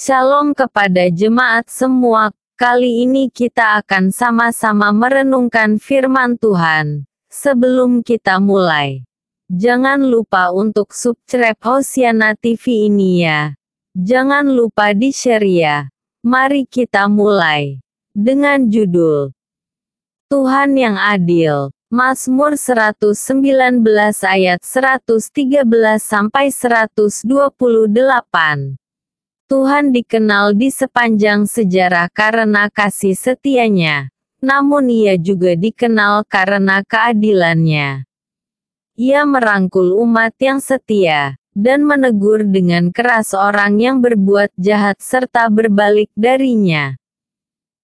Shalom kepada jemaat semua. Kali ini kita akan sama-sama merenungkan firman Tuhan. Sebelum kita mulai, jangan lupa untuk subscribe Hosiana TV ini ya. Jangan lupa di-share ya. Mari kita mulai dengan judul Tuhan yang adil. Mazmur 119 ayat 113 sampai 128. Tuhan dikenal di sepanjang sejarah karena kasih setianya, namun ia juga dikenal karena keadilannya. Ia merangkul umat yang setia, dan menegur dengan keras orang yang berbuat jahat serta berbalik darinya.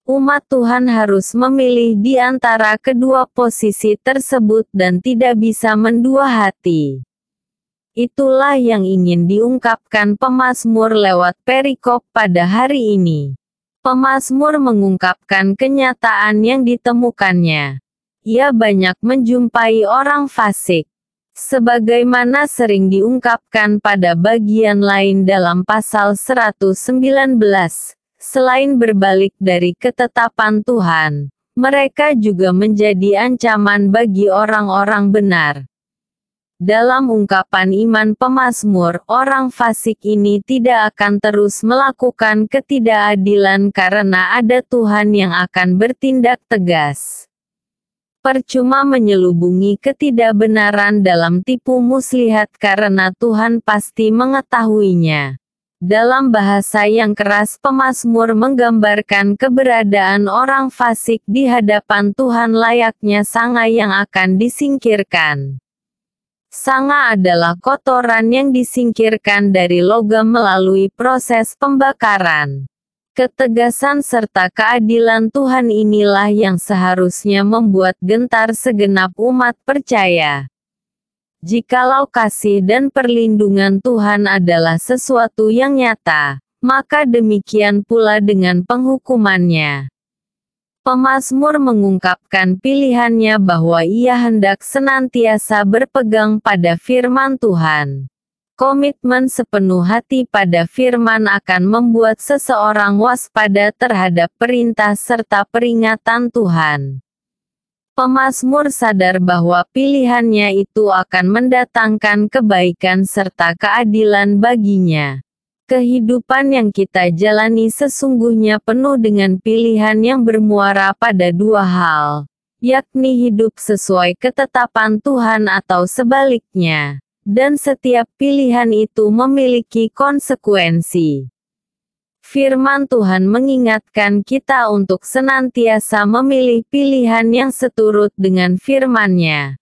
Umat Tuhan harus memilih di antara kedua posisi tersebut dan tidak bisa mendua hati. Itulah yang ingin diungkapkan pemazmur lewat perikop pada hari ini. Pemazmur mengungkapkan kenyataan yang ditemukannya. Ia banyak menjumpai orang fasik. Sebagaimana sering diungkapkan pada bagian lain dalam pasal 119, selain berbalik dari ketetapan Tuhan, mereka juga menjadi ancaman bagi orang-orang benar. Dalam ungkapan iman pemazmur, orang fasik ini tidak akan terus melakukan ketidakadilan karena ada Tuhan yang akan bertindak tegas. Percuma menyelubungi ketidakbenaran dalam tipu muslihat karena Tuhan pasti mengetahuinya. Dalam bahasa yang keras pemazmur menggambarkan keberadaan orang fasik di hadapan Tuhan layaknya sanga yang akan disingkirkan. Sanga adalah kotoran yang disingkirkan dari logam melalui proses pembakaran. Ketegasan serta keadilan Tuhan inilah yang seharusnya membuat gentar segenap umat percaya. Jikalau kasih dan perlindungan Tuhan adalah sesuatu yang nyata, maka demikian pula dengan penghukumannya. Pemazmur mengungkapkan pilihannya bahwa ia hendak senantiasa berpegang pada firman Tuhan. Komitmen sepenuh hati pada firman akan membuat seseorang waspada terhadap perintah serta peringatan Tuhan. Pemazmur sadar bahwa pilihannya itu akan mendatangkan kebaikan serta keadilan baginya. Kehidupan yang kita jalani sesungguhnya penuh dengan pilihan yang bermuara pada dua hal, yakni hidup sesuai ketetapan Tuhan atau sebaliknya, dan setiap pilihan itu memiliki konsekuensi. Firman Tuhan mengingatkan kita untuk senantiasa memilih pilihan yang seturut dengan firman-Nya.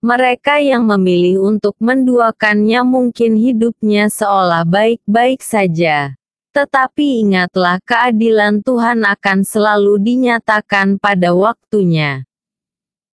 Mereka yang memilih untuk menduakannya mungkin hidupnya seolah baik-baik saja. Tetapi ingatlah keadilan Tuhan akan selalu dinyatakan pada waktunya.